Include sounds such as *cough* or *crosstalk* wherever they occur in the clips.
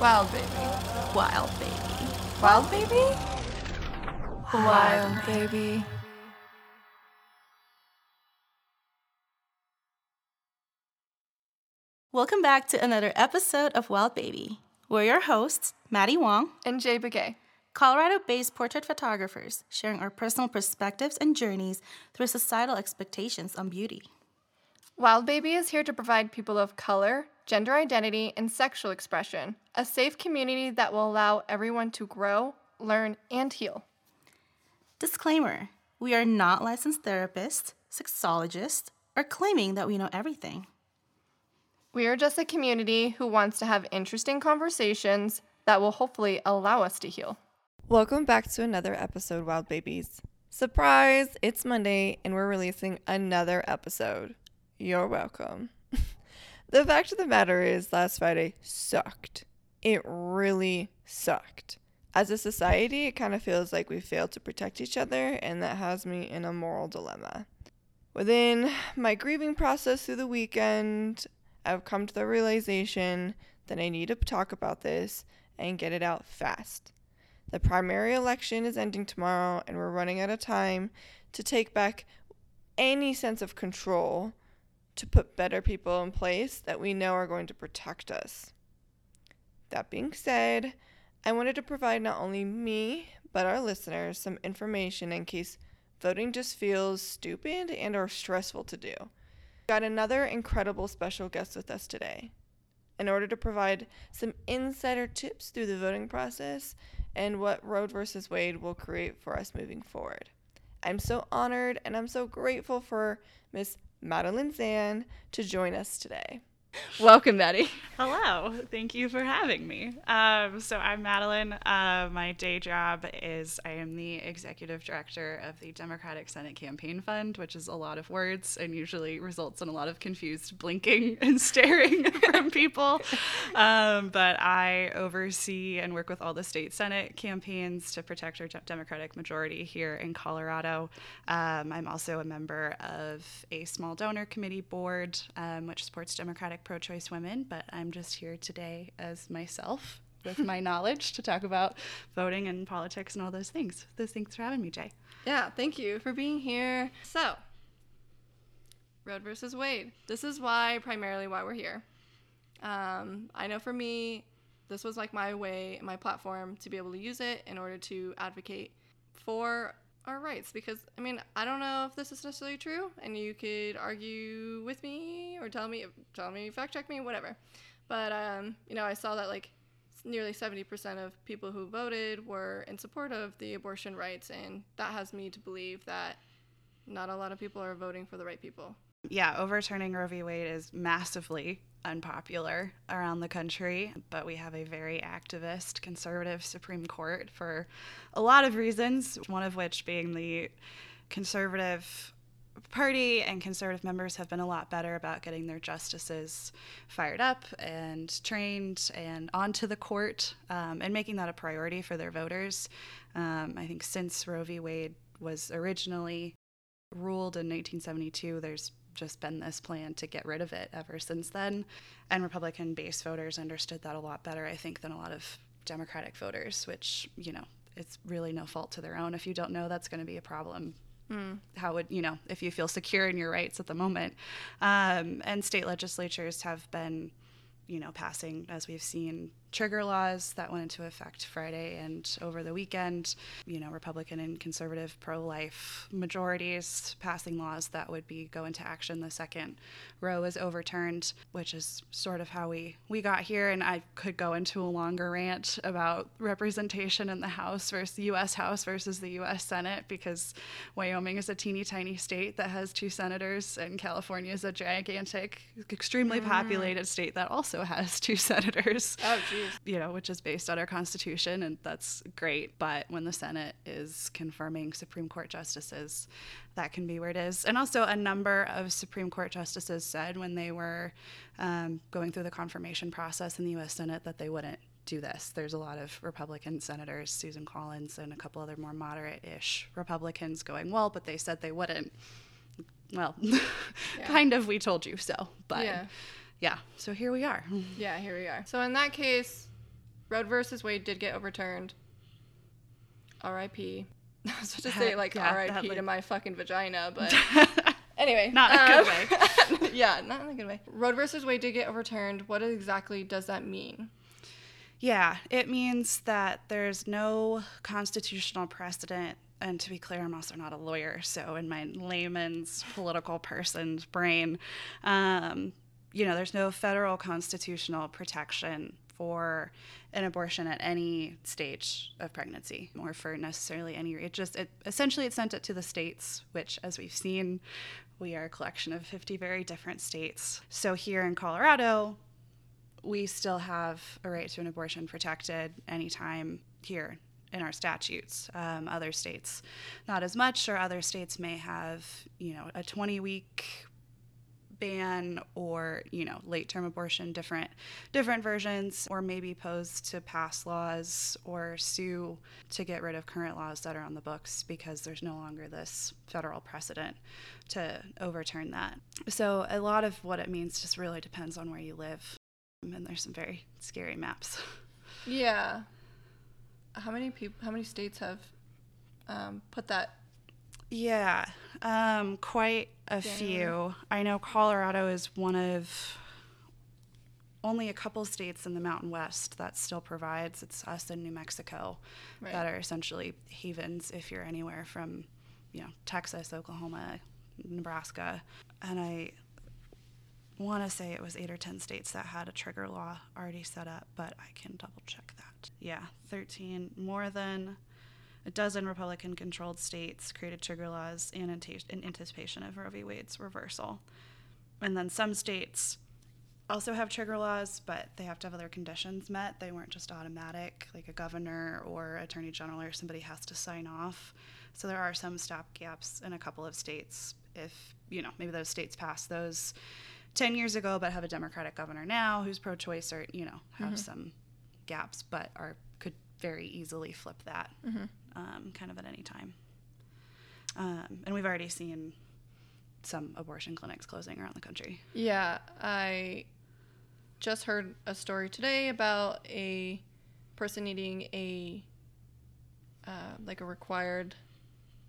Wild baby. Wild baby. Wild baby? Wild baby. Welcome back to another episode of Wild Baby. We're your hosts, Maddie Wong, And Jay Begay. Colorado based portrait photographers, sharing our personal perspectives and journeys through societal expectations on beauty. Wild Baby is here to provide people of color, gender identity, and sexual expression a safe community that will allow everyone to grow, learn, and heal. Disclaimer We are not licensed therapists, sexologists, or claiming that we know everything. We are just a community who wants to have interesting conversations that will hopefully allow us to heal. Welcome back to another episode, Wild Babies. Surprise! It's Monday and we're releasing another episode. You're welcome. *laughs* the fact of the matter is, last Friday sucked. It really sucked. As a society, it kind of feels like we failed to protect each other, and that has me in a moral dilemma. Within my grieving process through the weekend, I've come to the realization that I need to talk about this and get it out fast. The primary election is ending tomorrow, and we're running out of time to take back any sense of control to put better people in place that we know are going to protect us. That being said, I wanted to provide not only me, but our listeners some information in case voting just feels stupid and or stressful to do. Got another incredible special guest with us today. In order to provide some insider tips through the voting process and what Roe versus Wade will create for us moving forward. I'm so honored and I'm so grateful for Miss Madeline Zann to join us today. Welcome, Maddie. Hello. Thank you for having me. Um, so I'm Madeline. Uh, my day job is I am the executive director of the Democratic Senate Campaign Fund, which is a lot of words and usually results in a lot of confused blinking *laughs* and staring *laughs* from people. Um, but I oversee and work with all the state Senate campaigns to protect our Democratic majority here in Colorado. Um, I'm also a member of a small donor committee board, um, which supports Democratic pro choice women, but I'm just here today as myself with my *laughs* knowledge to talk about voting and politics and all those things. Those thanks for having me, Jay. Yeah, thank you for being here. So, Roe versus Wade. This is why, primarily, why we're here. Um, I know for me, this was like my way, my platform to be able to use it in order to advocate for our rights. Because I mean, I don't know if this is necessarily true, and you could argue with me or tell me, tell me, fact check me, whatever. But um, you know, I saw that like nearly 70% of people who voted were in support of the abortion rights, and that has me to believe that not a lot of people are voting for the right people. Yeah, overturning Roe v. Wade is massively unpopular around the country, but we have a very activist conservative Supreme Court for a lot of reasons, one of which being the conservative party and conservative members have been a lot better about getting their justices fired up and trained and onto the court um, and making that a priority for their voters. Um, I think since Roe v. Wade was originally ruled in 1972, there's just been this plan to get rid of it ever since then. And Republican base voters understood that a lot better, I think, than a lot of Democratic voters, which, you know, it's really no fault to their own. If you don't know that's going to be a problem, mm. how would, you know, if you feel secure in your rights at the moment? Um, and state legislatures have been, you know, passing, as we've seen, trigger laws that went into effect Friday and over the weekend. You know, Republican and conservative pro life majorities passing laws that would be go into action the second Roe is overturned, which is sort of how we, we got here. And I could go into a longer rant about representation in the House versus the U.S. House versus the U.S. Senate because Wyoming is a teeny tiny state that has two senators, and California is a gigantic, extremely mm. populated state that also has two *laughs* senators. Oh, geez you know, which is based on our Constitution, and that's great. But when the Senate is confirming Supreme Court justices, that can be where it is. And also, a number of Supreme Court justices said when they were um, going through the confirmation process in the U.S. Senate that they wouldn't do this. There's a lot of Republican senators, Susan Collins, and a couple other more moderate ish Republicans going, well, but they said they wouldn't. Well, *laughs* yeah. kind of, we told you so. But. Yeah yeah, so here we are. *laughs* Yeah, here we are. So in that case, Roe versus Wade did get overturned. R.I.P. *laughs* I was about to say like Yeah, R.I.P. that, to like- my fucking vagina, but *laughs* anyway, Not in a good way. yeah, not in a good way. Roe versus Wade did get overturned. What exactly does that mean? Yeah, it means that there's no constitutional precedent. And to be clear, I'm also not a lawyer. So, in my layman's political person's brain, um, you know, there's no federal constitutional protection for an abortion at any stage of pregnancy or for necessarily any it just it essentially it sent it to the states which as we've seen we are a collection of 50 very different states so here in colorado we still have a right to an abortion protected anytime here in our statutes. Um, other states, not as much, or other states may have, you know, a 20 week ban or you know late term abortion different different versions or maybe pose to pass laws or sue to get rid of current laws that are on the books because there's no longer this federal precedent to overturn that so a lot of what it means just really depends on where you live and there's some very scary maps. Yeah. How many people? How many states have um, put that? Yeah, um, quite a few. I know Colorado is one of only a couple states in the Mountain West that still provides. It's us and New Mexico Right. that are essentially havens if you're anywhere from, you know, Texas, Oklahoma, Nebraska. And I want to say it was eight or 10 states that had a trigger law already set up, but I can double check that. Yeah, 13, more than a dozen Republican controlled states created trigger laws in, anticipation of Roe v. Wade's reversal. And then some states also have trigger laws, but they have to have other conditions met. They weren't just automatic, like a governor or attorney general or somebody has to sign off. So there are some stopgaps in a couple of states. If, you know, maybe those states passed those 10 years ago, but have a Democratic governor now who's pro choice or, you know, have mm-hmm. some gaps, but are could very easily flip that mm-hmm. Um, kind of at any time. Um, and we've already seen some abortion clinics closing around the country. Yeah, I just heard a story today about a person needing a uh, like a required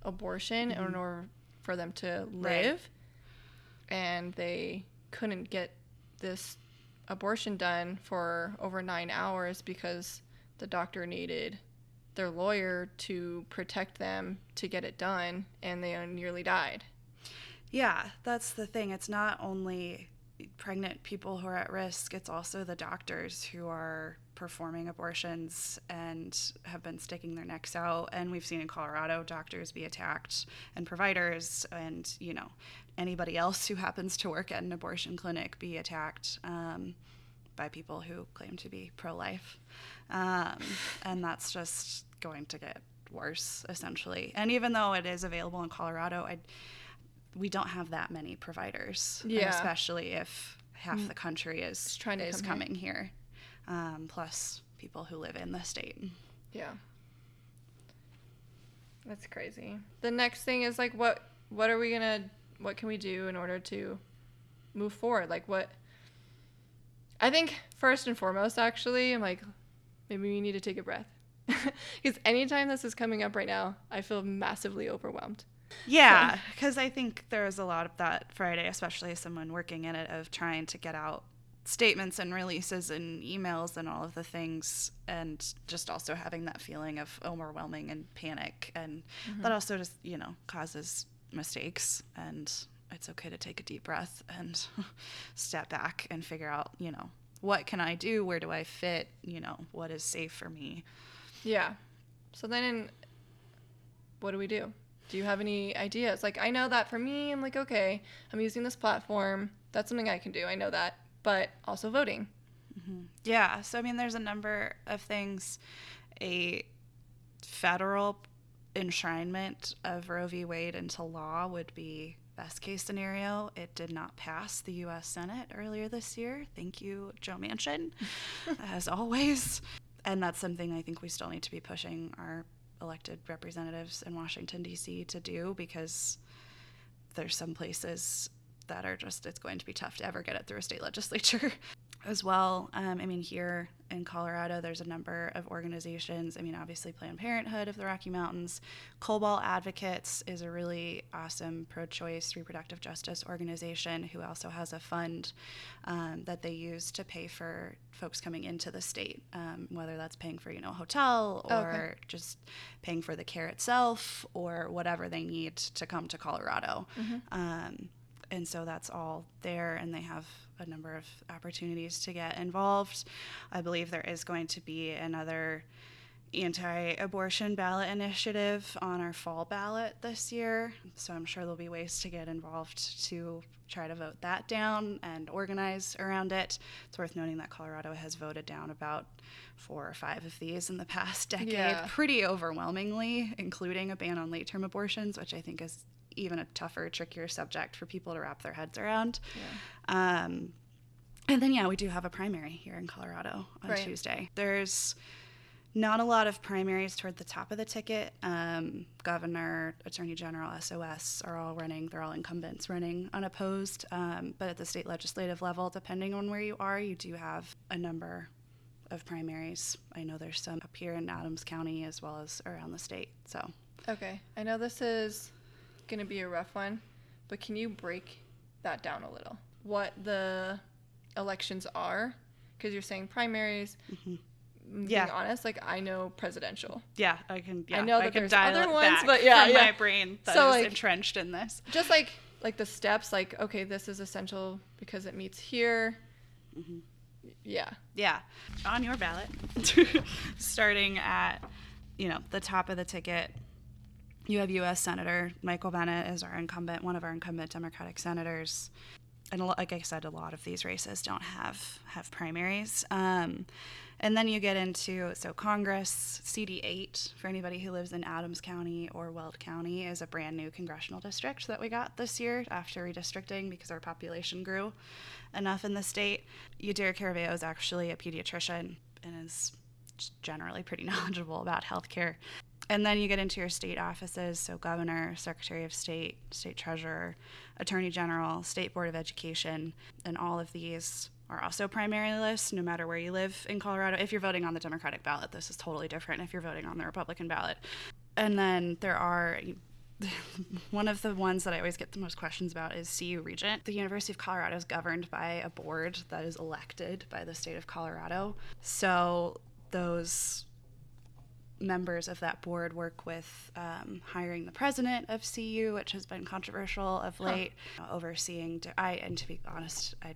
abortion in order for them to Right. live, and they couldn't get this abortion done for over nine hours because the doctor needed their lawyer to protect them to get it done, and they nearly died. Yeah, that's the thing. It's not only pregnant people who are at risk, it's also the doctors who are performing abortions and have been sticking their necks out. And we've seen in Colorado doctors be attacked and providers and, you know, anybody else who happens to work at an abortion clinic be attacked um, by people who claim to be pro life. Um, and that's just going to get worse, essentially. And even though it is available in Colorado, I we don't have that many providers, Yeah. especially if half the country is trying to is come here. coming here, Um, plus people who live in the state. Yeah. That's crazy. The next thing is like what what are we going to what can we do in order to move forward? Like what I think first and foremost actually, I'm like maybe we need to take a breath. *laughs* Cuz anytime this is coming up right now, I feel massively overwhelmed. Yeah, because I think there was a lot of that Friday, especially as someone working in it, of trying to get out statements and releases and emails and all of the things, and just also having that feeling of overwhelming and panic. And mm-hmm. that also just, you know, causes mistakes. And it's okay to take a deep breath and *laughs* step back and figure out, you know, what can I do? Where do I fit? You know, what is safe for me? Yeah. So then in, what do we do? Do you have any ideas? Like I know that for me, I'm like, okay, I'm using this platform. That's something I can do. I know that. But also voting. Mm-hmm. Yeah, so I mean, there's a number of things. A federal enshrinement of Roe v. Wade into law would be best case scenario. It did not pass the U.S. Senate earlier this year. Thank you, Joe Manchin, *laughs* as always. And that's something I think we still need to be pushing our elected representatives in Washington, D.C. to do because there's some places that are just, it's going to be tough to ever get it through a state legislature. *laughs* as well. Um, I mean, here in Colorado, there's a number of organizations. I mean, obviously, Planned Parenthood of the Rocky Mountains. Cobalt Advocates is a really awesome pro choice reproductive justice organization who also has a fund um, that they use to pay for folks coming into the state, um, whether that's paying for, you know, a hotel or Okay. just paying for the care itself or whatever they need to come to Colorado. Um, and so that's all there, and they have a number of opportunities to get involved. I believe there is going to be another anti abortion ballot initiative on our fall ballot this year. So I'm sure there'll be ways to get involved to try to vote that down and organize around it. It's worth noting that Colorado has voted down about four or five of these in the past *laughs* decade, Yeah. pretty overwhelmingly, including a ban on late term abortions, which I think is even a tougher, trickier subject for people to wrap their heads around. Um, and then, yeah, we do have a primary here in Colorado on Right. Tuesday. There's not a lot of primaries toward the top of the ticket. Um, governor, attorney general, SOS are all running. They're all incumbents running unopposed. Um, but at the state legislative level, depending on where you are, you do have a number of primaries. I know there's some up here in Adams County as well as around the state. So, Okay, I know this is gonna be a rough one, but can you break that down a little? What the elections are? Because you're saying primaries. Mm, Yeah. Being honest, like I know presidential. yeah, I can. Yeah, know I that there's other ones, but yeah, yeah. my brain that is So, like- entrenched in this. Just like like the steps, like okay, this is essential because it meets here. Mm-hmm. Yeah. Yeah, on your ballot, *laughs* starting at you know the top of the ticket, you have U.S. Senator Michael Bennet is our incumbent, one of our incumbent Democratic senators, and like I said, a lot of these races don't have have primaries. Um, and then you get into so Congress CD8 for anybody who lives in Adams County or Weld County is a brand new congressional district that we got this year after redistricting because our population grew enough in the state. Yadira Caraveo is actually a pediatrician and is generally pretty *laughs* knowledgeable about healthcare. And then you get into your state offices, so governor, secretary of state, state treasurer, attorney general, state board of education, and all of these are also primary lists no matter where you live in Colorado. If you're voting on the Democratic ballot, this is totally different if you're voting on the Republican ballot. And then there are *laughs* one of the ones that I always get the most questions about is CU Regent. The University of Colorado is governed by a board that is elected by the state of Colorado. So those members of that board work with um, hiring the president of CU, which has been controversial of late, overseeing. I and to be honest, I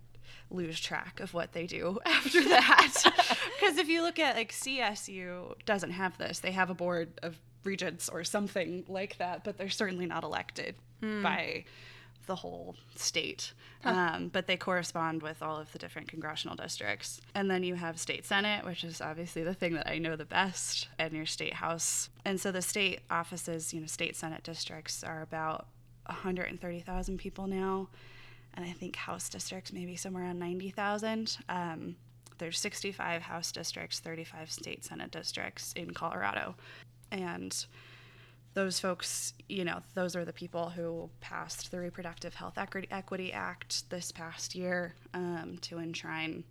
lose track of what they do *laughs* after that. *laughs* Because if you look at like CSU, doesn't have this. They have a board of regents or something like that, but they're certainly not elected by the whole state. Um, but they correspond with all of the different congressional districts. And then you have state senate, which is obviously the thing that I know the best, and your state house. And so the state offices, you know, state senate districts are about 130,000 people now. And I think house districts maybe somewhere around 90,000. Um, there's 65 house districts, 35 state senate districts in Colorado. And those folks, you know, those are the people who passed the Reproductive Health Equity, Act this past year um, to enshrine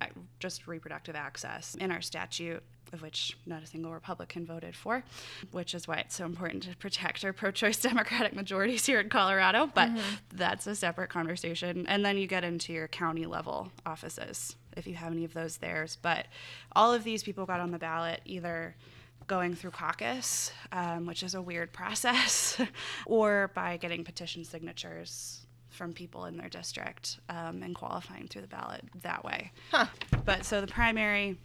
uh, just reproductive access in our statute, of which not a single Republican voted for, which is why it's so important to protect our pro choice *laughs* Democratic majorities here in Colorado. But that's a separate conversation. And then you get into your county level offices, if you have any of those there. But all of these people got on the ballot either going through caucus, um, which is a weird process, *laughs* or by getting petition signatures from people in their district um, and qualifying through the ballot that way. But so the primary,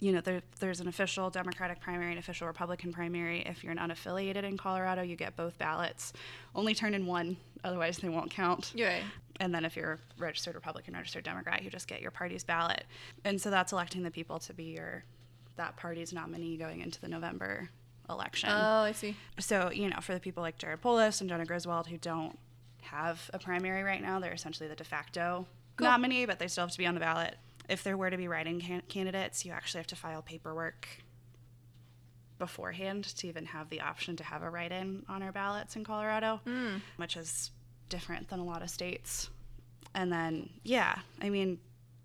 you know, there, there's an official Democratic primary and official Republican primary. If you're an unaffiliated in Colorado, you get both ballots. Only turn in one, otherwise they won't count. Yeah. And then if you're registered Republican, registered Democrat, you just get your party's ballot. And so that's electing the people to be your that party's nominee going into the November election. Oh, I see. so, you know, for the people like Jared Polis and Jena Griswold who don't have a primary right now, they're essentially the de facto Cool. nominee, but they still have to be on the ballot. If there were to be writing can- candidates, you actually have to file paperwork beforehand to even have the option to have a write-in on our ballots in Colorado, hmm. which is different than a lot of states. And then, yeah, I mean,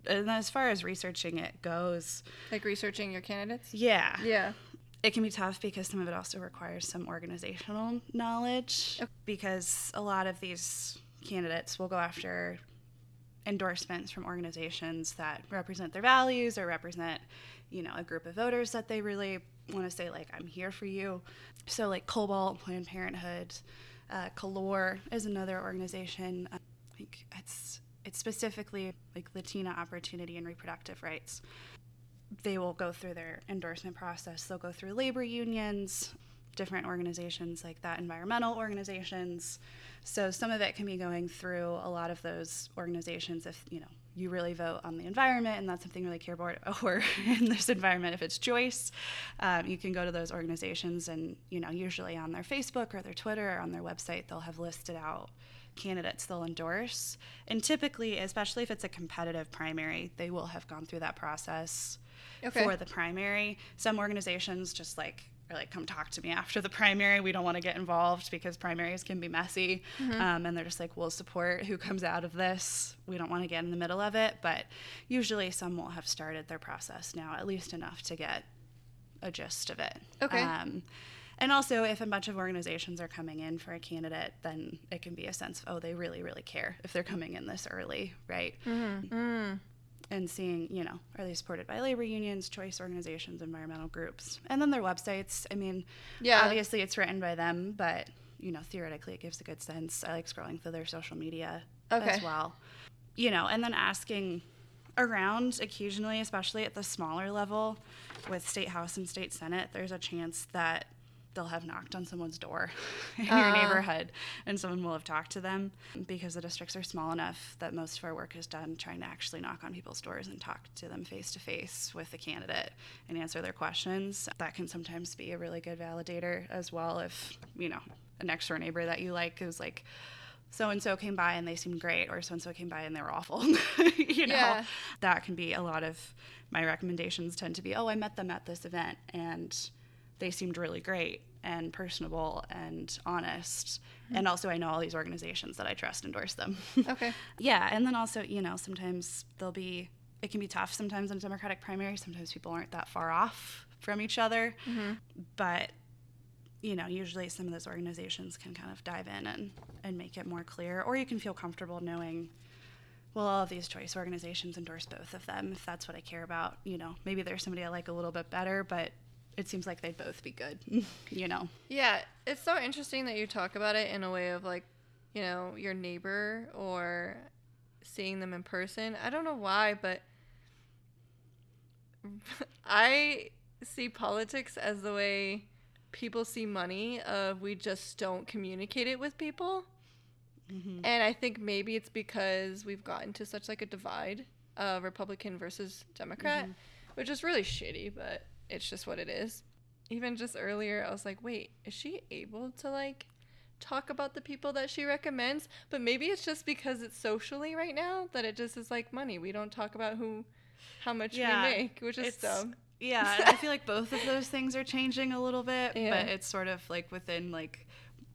and as far as researching it goes, like researching your candidates. Yeah, yeah, it can be tough because some of it also requires some organizational knowledge. Okay. Because a lot of these candidates will go after endorsements from organizations that represent their values or represent, you know, a group of voters that they really want to say like I'm here for you. So like Cobalt, Planned Parenthood, uh, COLOR is another organization. I think it's it's specifically like Latina opportunity and reproductive rights. They will go through their endorsement process. They'll go through labor unions, different organizations like that, environmental organizations. So some of it can be going through a lot of those organizations if, you know, you really vote on the environment and that's something you really care about *laughs* or in this environment if it's choice um, you can go to those organizations and you know usually on their facebook or their twitter or on their website they'll have listed out candidates they'll endorse. And typically especially if it's a competitive primary they will have gone through that process okay. for the primary. Some organizations just like or like come talk to me after the primary. We don't want to get involved because primaries can be messy. Mm-hmm. um, and they're just like we'll support who comes out of this. We don't want to get in the middle of it. But usually some will have started their process now at least enough to get a gist of it. Okay. Um, and also if a bunch of organizations are coming in for a candidate then it can be a sense of oh they really really care if they're coming in this early right mm-hmm. mm and seeing, you know, are they supported by labor unions, choice organizations, environmental groups, and then their websites. I mean, yeah, obviously it's written by them, but you know, theoretically it gives a good sense. I like scrolling through their social media okay. as well, you know, and then asking around occasionally, especially at the smaller level with state house and state senate, there's a chance that they'll have knocked on someone's door *laughs* in uh. your neighborhood and someone will have talked to them because the districts are small enough that most of our work is done trying to actually knock on people's doors and talk to them face to face with the candidate and answer their questions. That can sometimes be a really good validator as well if, you know, a next door neighbor that you like is like, so and so came by and they seemed great, or so and so came by and they were awful. *laughs* you know, yeah. that can be a lot of my recommendations tend to be, oh, I met them at this event and they seemed really great and personable and honest. Mm-hmm. And also, I know all these organizations that I trust endorse them. *laughs* Okay. yeah. And then also, you know, sometimes they'll be, it can be tough sometimes in a Democratic primary. Sometimes people aren't that far off from each other. Mm-hmm. But, you know, usually some of those organizations can kind of dive in and, and make it more clear. Or you can feel comfortable knowing well, all of these choice organizations endorse both of them if that's what I care about. You know, maybe there's somebody I like a little bit better, but it seems like they'd both be good, *laughs* you know? Yeah, it's so interesting that you talk about it in a way of like, you know, your neighbor or seeing them in person. I don't know why, but *laughs* I see politics as the way people see money of we just don't communicate it with people. Mm-hmm. And I think maybe it's because we've gotten to such like a divide of Republican versus Democrat, mm-hmm. which is really shitty, but it's just what it is. Even just earlier, I was like, wait, is she able to like talk about the people that she recommends? But maybe it's just because it's socially right now that it just is like money. We don't talk about who, how much yeah, we make, which is dumb. Yeah, I feel like *laughs* both of those things are changing a little bit, yeah. but it's sort of like within like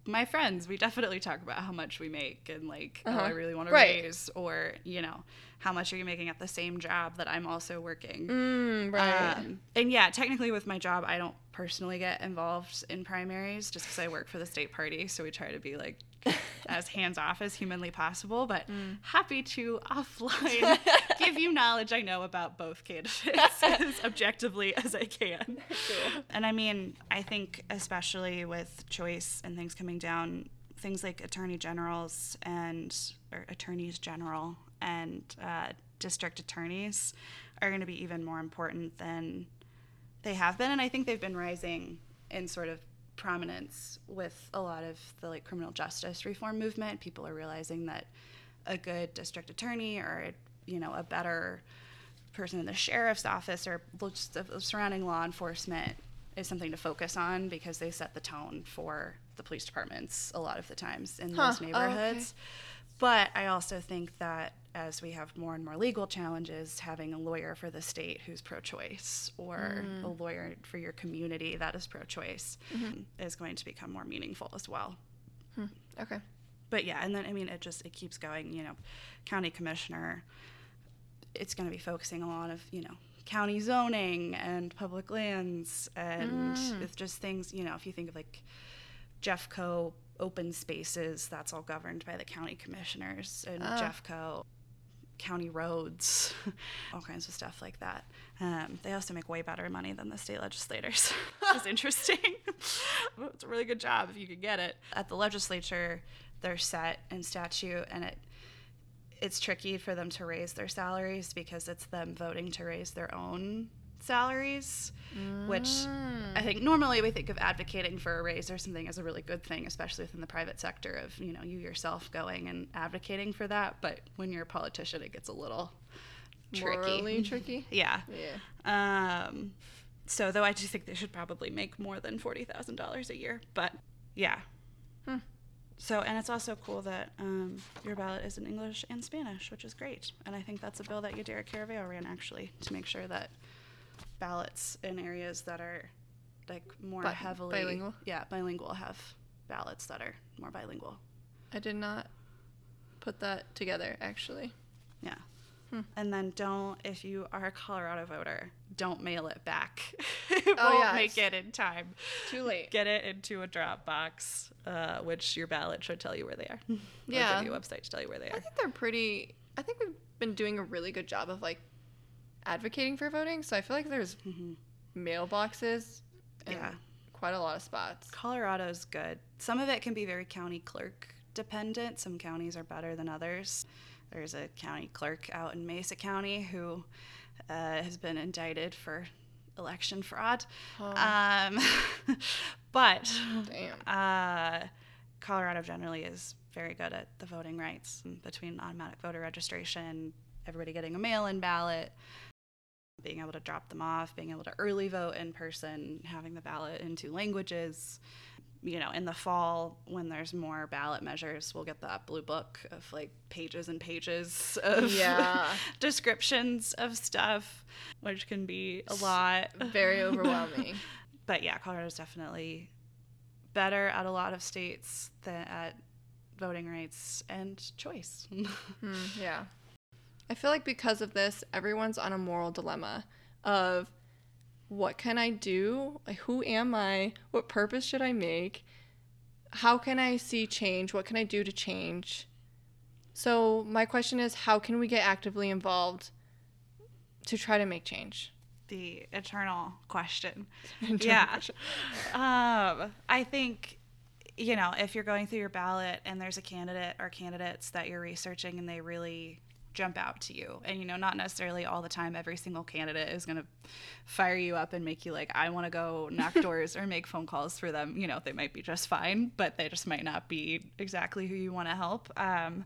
my friends, we definitely talk about how much we make and like, uh-huh. oh, I really want to right. raise, or you know, how much are you making at the same job that I'm also working? Mm, right. Um, and yeah, technically with my job, I don't personally get involved in primaries just because I work for the state party. So we try to be like *laughs* as hands off as humanly possible, but mm. happy to offline *laughs* give you knowledge I know about both candidates *laughs* as objectively as I can. Cool. And I mean, I think especially with choice and things coming down, things like attorney generals and or attorneys general and uh, district attorneys are going to be even more important than they have been. And I think they've been rising in sort of prominence with a lot of the like criminal justice reform movement. People are realizing that a good district attorney or you know a better person in the sheriff's office or just the surrounding law enforcement is something to focus on because they set the tone for the police departments a lot of the times in huh. those neighborhoods. Oh, okay. But I also think that as we have more and more legal challenges, having a lawyer for the state who's pro choice or mm. a lawyer for your community that is pro choice mm-hmm. is going to become more meaningful as well. Hmm. Okay. but yeah, and then I mean it just it keeps going. You know, county commissioner. It's going to be focusing a lot of you know county zoning and public lands and Mm. it's just things. You know, if you think of like Jeffco open spaces, that's all governed by the county commissioners and Ah. Jeffco county roads, *laughs* all kinds of stuff like that. Um, they also make way better money than the state legislators, *laughs* is interesting. *laughs* it's a really good job if you could get it. At the legislature, they're set in statute, and it it's tricky for them to raise their salaries because it's them voting to raise their own salaries, which I think normally we think of advocating for a raise or something as a really good thing, especially within the private sector of, you know, you yourself going and advocating for that. But when you're a politician, it gets a little tricky. Morally tricky. *laughs* Yeah. Yeah. Um, so though I do think they should probably make more than forty thousand dollars a year, but yeah. Hmm. So and it's also cool that um, your ballot is in English and Spanish, which is great. And I think that's a bill that Yadira Caraveo ran actually to make sure that ballots in areas that are like more Bi- heavily bilingual? yeah bilingual have ballots that are more bilingual. I did not put that together actually. Yeah. Hmm. And then don't, if you are a Colorado voter, don't mail it back. *laughs* it Oh, won't yes. make it in time. Too late. Get it into a drop box, uh, which your ballot should tell you where they are. Or Yeah. give you a website to tell you where they are. I think they're pretty. I think we've been doing a really good job of like advocating for voting. So I feel like there's Mhm. mailboxes. in Yeah. Quite a lot of spots. Colorado's good. Some of it can be very county clerk dependent. Some counties are better than others. There's a county clerk out in Mesa County who uh, has been indicted for election fraud. Um, *laughs* but damn. uh, Colorado generally is very good at the voting rights between automatic voter registration, everybody getting a mail in ballot, being able to drop them off, being able to early vote in person, having the ballot in two languages. You know, in the fall, when there's more ballot measures, we'll get that blue book of like pages and pages of Yeah. *laughs* descriptions of stuff, which can be a lot. Very *laughs* overwhelming. but yeah, Colorado's definitely better at a lot of states than at voting rights and choice. *laughs* Hmm, yeah. I feel like because of this, everyone's on a moral dilemma of what can I do? Like, who am I? What purpose should I make? How can I see change? What can I do to change? So, my question is how can we get actively involved to try to make change? the eternal question. *laughs* yeah. Um, I think, you know, if you're going through your ballot and there's a candidate or candidates that you're researching and they really jump out to you, and, you know, not necessarily all the time, every single candidate is going to fire you up and make you like, I want to go knock *laughs* doors or make phone calls for them. You know, they might be just fine, but they just might not be exactly who you want to help. Um,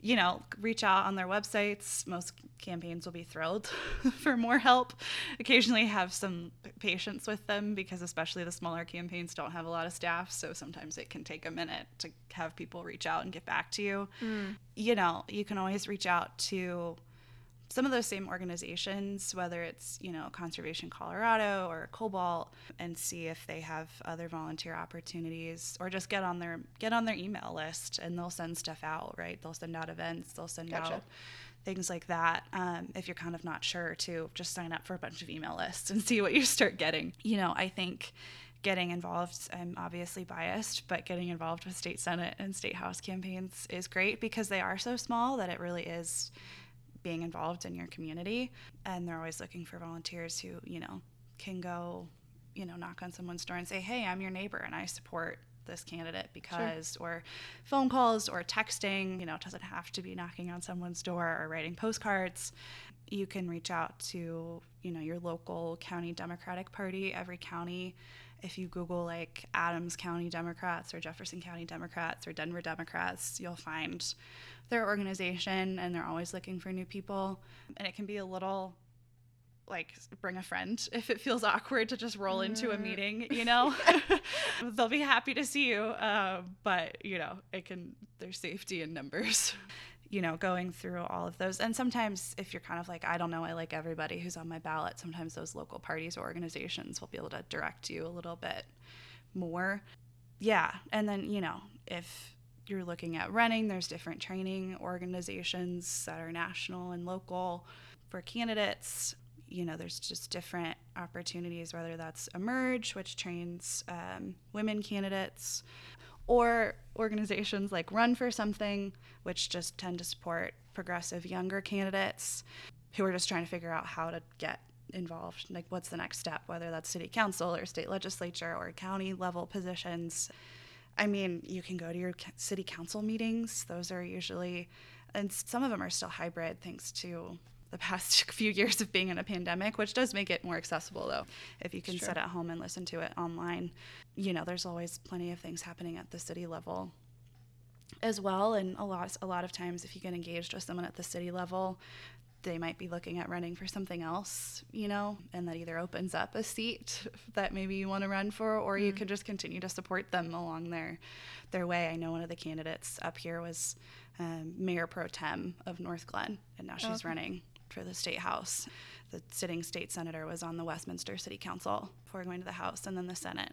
you know, reach out on their websites. Most campaigns will be thrilled *laughs* for more help. Occasionally have some patience with them because, especially the smaller campaigns, don't have a lot of staff. So sometimes it can take a minute to have people reach out and get back to you. Mm. You know, you can always reach out to some of those same organizations, whether it's, you know, Conservation Colorado or Cobalt, and see if they have other volunteer opportunities or just get on their get on their email list and they'll send stuff out, right? They'll send out events, they'll send Gotcha. out things like that. Um, if you're kind of not sure to just sign up for a bunch of email lists and *laughs* see what you start getting. You know, I think getting involved, I'm obviously biased, but getting involved with state senate and state house campaigns is great because they are so small that it really is being involved in your community. And they're always looking for volunteers who you know can go you know knock on someone's door and say hey i'm your neighbor and i support this candidate because or phone calls or texting you know it doesn't have to be knocking on someone's door or writing postcards. You can reach out to you know your local county democratic party. Every county if you google like adams county democrats or jefferson county democrats or denver democrats you'll find their organization and they're always looking for new people. And it can be a little like bring a friend *laughs* if it feels awkward to just roll into a meeting you *laughs* know? *laughs* They'll be happy to see you uh, but you know it can there's safety in numbers you know going through all of those and sometimes if you're kind of like i don't know i like everybody who's on my ballot sometimes those local parties or organizations will be able to direct you a little bit more yeah and then you know if you're looking at running, there's different training organizations that are national and local for candidates. You know, there's just different opportunities, whether that's Emerge, which trains um, women candidates, or organizations like Run for Something, which just tend to support progressive younger candidates who are just trying to figure out how to get involved. Like, what's the next step, whether that's city council or state legislature or county level positions. I mean, you can go to your city council meetings. Those are usually, and some of them are still hybrid thanks to the past *laughs* few years of being in a pandemic, which does make it more accessible though. If you can sure. sit at home and listen to it online, you know, there's always plenty of things happening at the city level as well. And a lot, a lot of times, if you get engaged with someone at the city level, they might be looking at running for something else, you know, and that either opens up a seat *laughs* that maybe you want to run for, or mm. you can just continue to support them along their their way. I know one of the candidates up here was um, Mayor Pro Tem of Northglenn, and now she's okay. running for the state house. The sitting state senator was on the Westminster City Council before going to the House and then the Senate.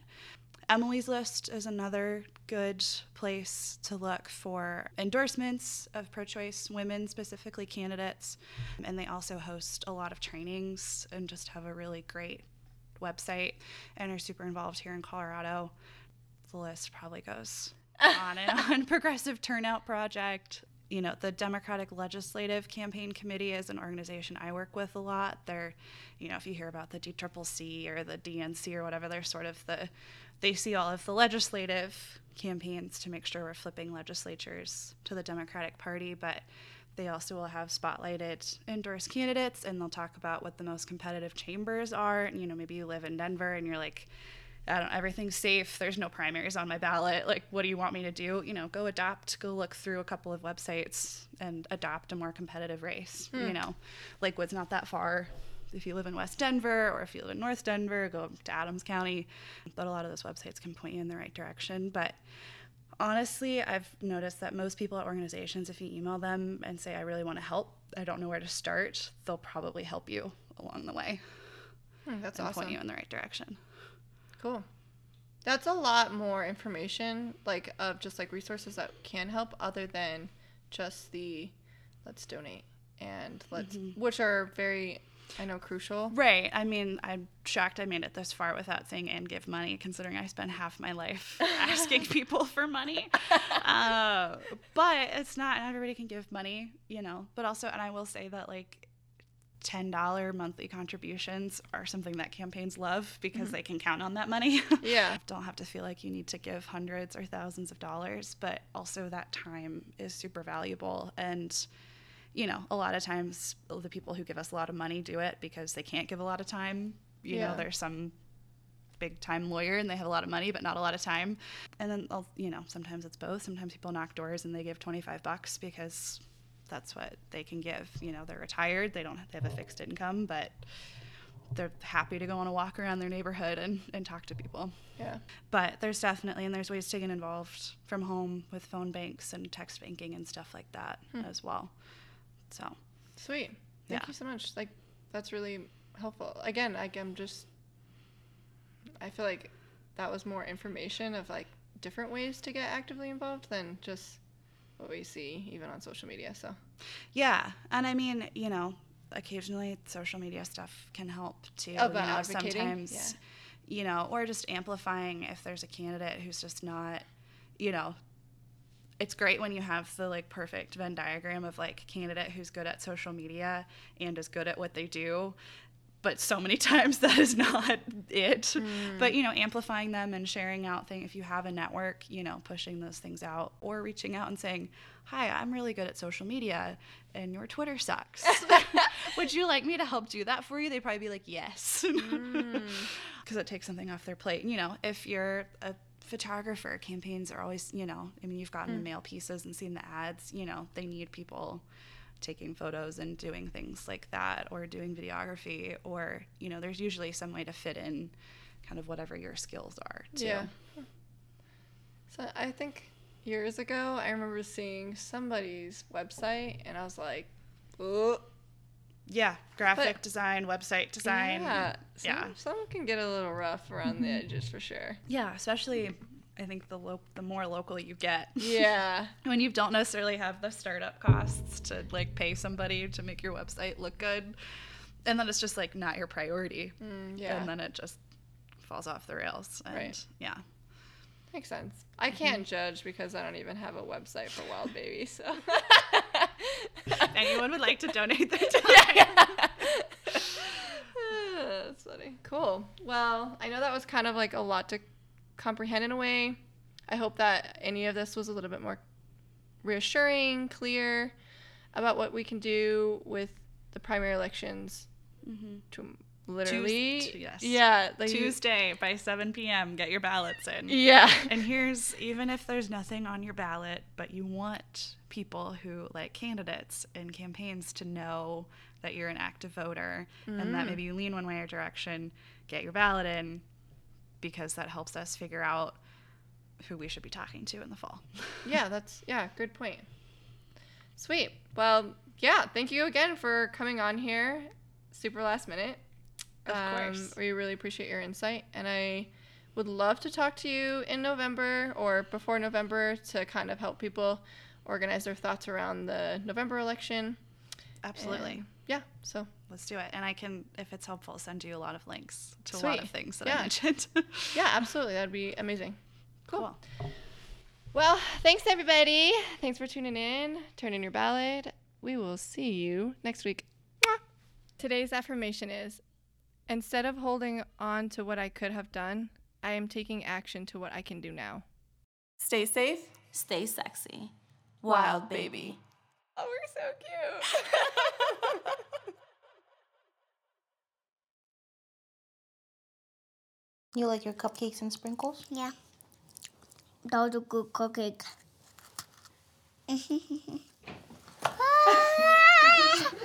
Emily's List is another good place to look for endorsements of pro choice women, specifically candidates. And they also host a lot of trainings and just have a really great website and are super involved here in Colorado. The list probably goes *laughs* on and on. Progressive Turnout Project, you know, the Democratic Legislative Campaign Committee is an organization I work with a lot. They're, you know, if you hear about the DCCC or the DNC or whatever, they're sort of the, they see all of the legislative campaigns to make sure we're flipping legislatures to the Democratic Party, but they also will have spotlighted endorsed candidates and they'll talk about what the most competitive chambers are. And, you know, maybe you live in Denver and you're like, I don't everything's safe. There's no primaries on my ballot. Like, what do you want me to do? You know, go adopt, go look through a couple of websites and adopt a more competitive race. Hmm. You know, Lakewood's not that far. If you live in West Denver or if you live in North Denver, go to Adams County. But a lot of those websites can point you in the right direction. But honestly, I've noticed that most people at organizations, if you email them and say, I really want to help, I don't know where to start, they'll probably help you along the way. Hmm, that's and awesome. Point you in the right direction. Cool. That's a lot more information, like of just like resources that can help, other than just the let's donate and let's, mm-hmm. which are very, I know, crucial. Right. I mean, I'm shocked I made it this far without saying and give money, considering I spend half my life *laughs* asking people for money. *laughs* Uh, but it's not, everybody can give money, you know. But also, and I will say that like $10 monthly contributions are something that campaigns love because mm-hmm. they can count on that money. *laughs* Yeah. Don't have to feel like you need to give hundreds or thousands of dollars, but also that time is super valuable. And, you know, a lot of times the people who give us a lot of money do it because they can't give a lot of time. You yeah. know, there's some big time lawyer and they have a lot of money but not a lot of time. And then, you know, sometimes it's both. Sometimes people knock doors and they give 25 bucks because that's what they can give. You know, they're retired, they don't they have a fixed income, but they're happy to go on a walk around their neighborhood and, and talk to people. Yeah. But there's definitely, and there's ways to get involved from home with phone banks and text banking and stuff like that hmm. as well. So. Sweet. Thank yeah. you so much. Like, that's really helpful. Again, like, I'm just, I feel like that was more information of like different ways to get actively involved than just what we see even on social media. So, yeah, and I mean, you know, occasionally social media stuff can help too. About you know, sometimes, yeah. you know, or just amplifying if there's a candidate who's just not, you know. It's great when you have the like perfect Venn diagram of like candidate who's good at social media and is good at what they do, but so many *laughs* times that is not it. Mm. But you know, amplifying them and sharing out things. If you have a network, you know, pushing those things out or reaching out and saying, "Hi, I'm really good at social media, and your Twitter sucks. *laughs* *laughs* Would you like me to help do that for you?" They'd probably be like, "Yes," because mm. it takes something off their plate. You know, if you're a photographer, campaigns are always, you know, I mean, you've gotten mm. the mail pieces and seen the ads. You know, they need people taking photos and doing things like that or doing videography or you know there's usually some way to fit in kind of whatever your skills are too. yeah. So i think years ago i remember seeing somebody's website and i was like oh yeah graphic but, design website design. Yeah some, yeah. some can get a little rough around the mm-hmm. edges for sure. Yeah especially I think the lo- the more local you get, Yeah. *laughs* when you don't necessarily have the startup costs to like pay somebody to make your website look good, and then it's just like not your priority, Mm, yeah. and then it just falls off the rails. And Right. yeah, Makes sense. I can't judge because I don't even have a website for Wild Baby, so. *laughs* *laughs* anyone would like to donate their time. Yeah, That's funny. Cool. Well, I know that was kind of like a lot to comprehend in a way. I hope that any of this was a little bit more reassuring, clear about what we can do with the primary elections Mhm. to literally. Tues- yes. Yeah. Like, Tuesday by 7 p.m. Get your ballots in. Yeah. *laughs* And here's even if there's nothing on your ballot, but you want people who like candidates and campaigns to know that you're an active voter and that maybe you lean one way or direction, get your ballot in because that helps us figure out who we should be talking to in the fall. *laughs* yeah, that's yeah, good point. Sweet. Well, yeah, thank you again for coming on here. Super last minute. Of um, course. We really appreciate your insight and I would love to talk to you in November or before November to kind of help people organize their thoughts around the November election. Absolutely. And, yeah, so Let's do it. And I can, if it's helpful, send you a lot of links to a lot of things that Yeah. I mentioned. *laughs* yeah, absolutely. That'd be amazing. cool. Well, thanks everybody. Thanks for tuning in. Turn in your ballot. We will see you next week. Mwah. Today's affirmation is instead of holding on to what I could have done, I am taking action to what I can do now. Stay safe. Stay sexy. Wild Wild baby. baby. Oh, we're so cute. *laughs* You like your cupcakes and sprinkles? Yeah. That was a good cupcake. *laughs* *laughs* *laughs*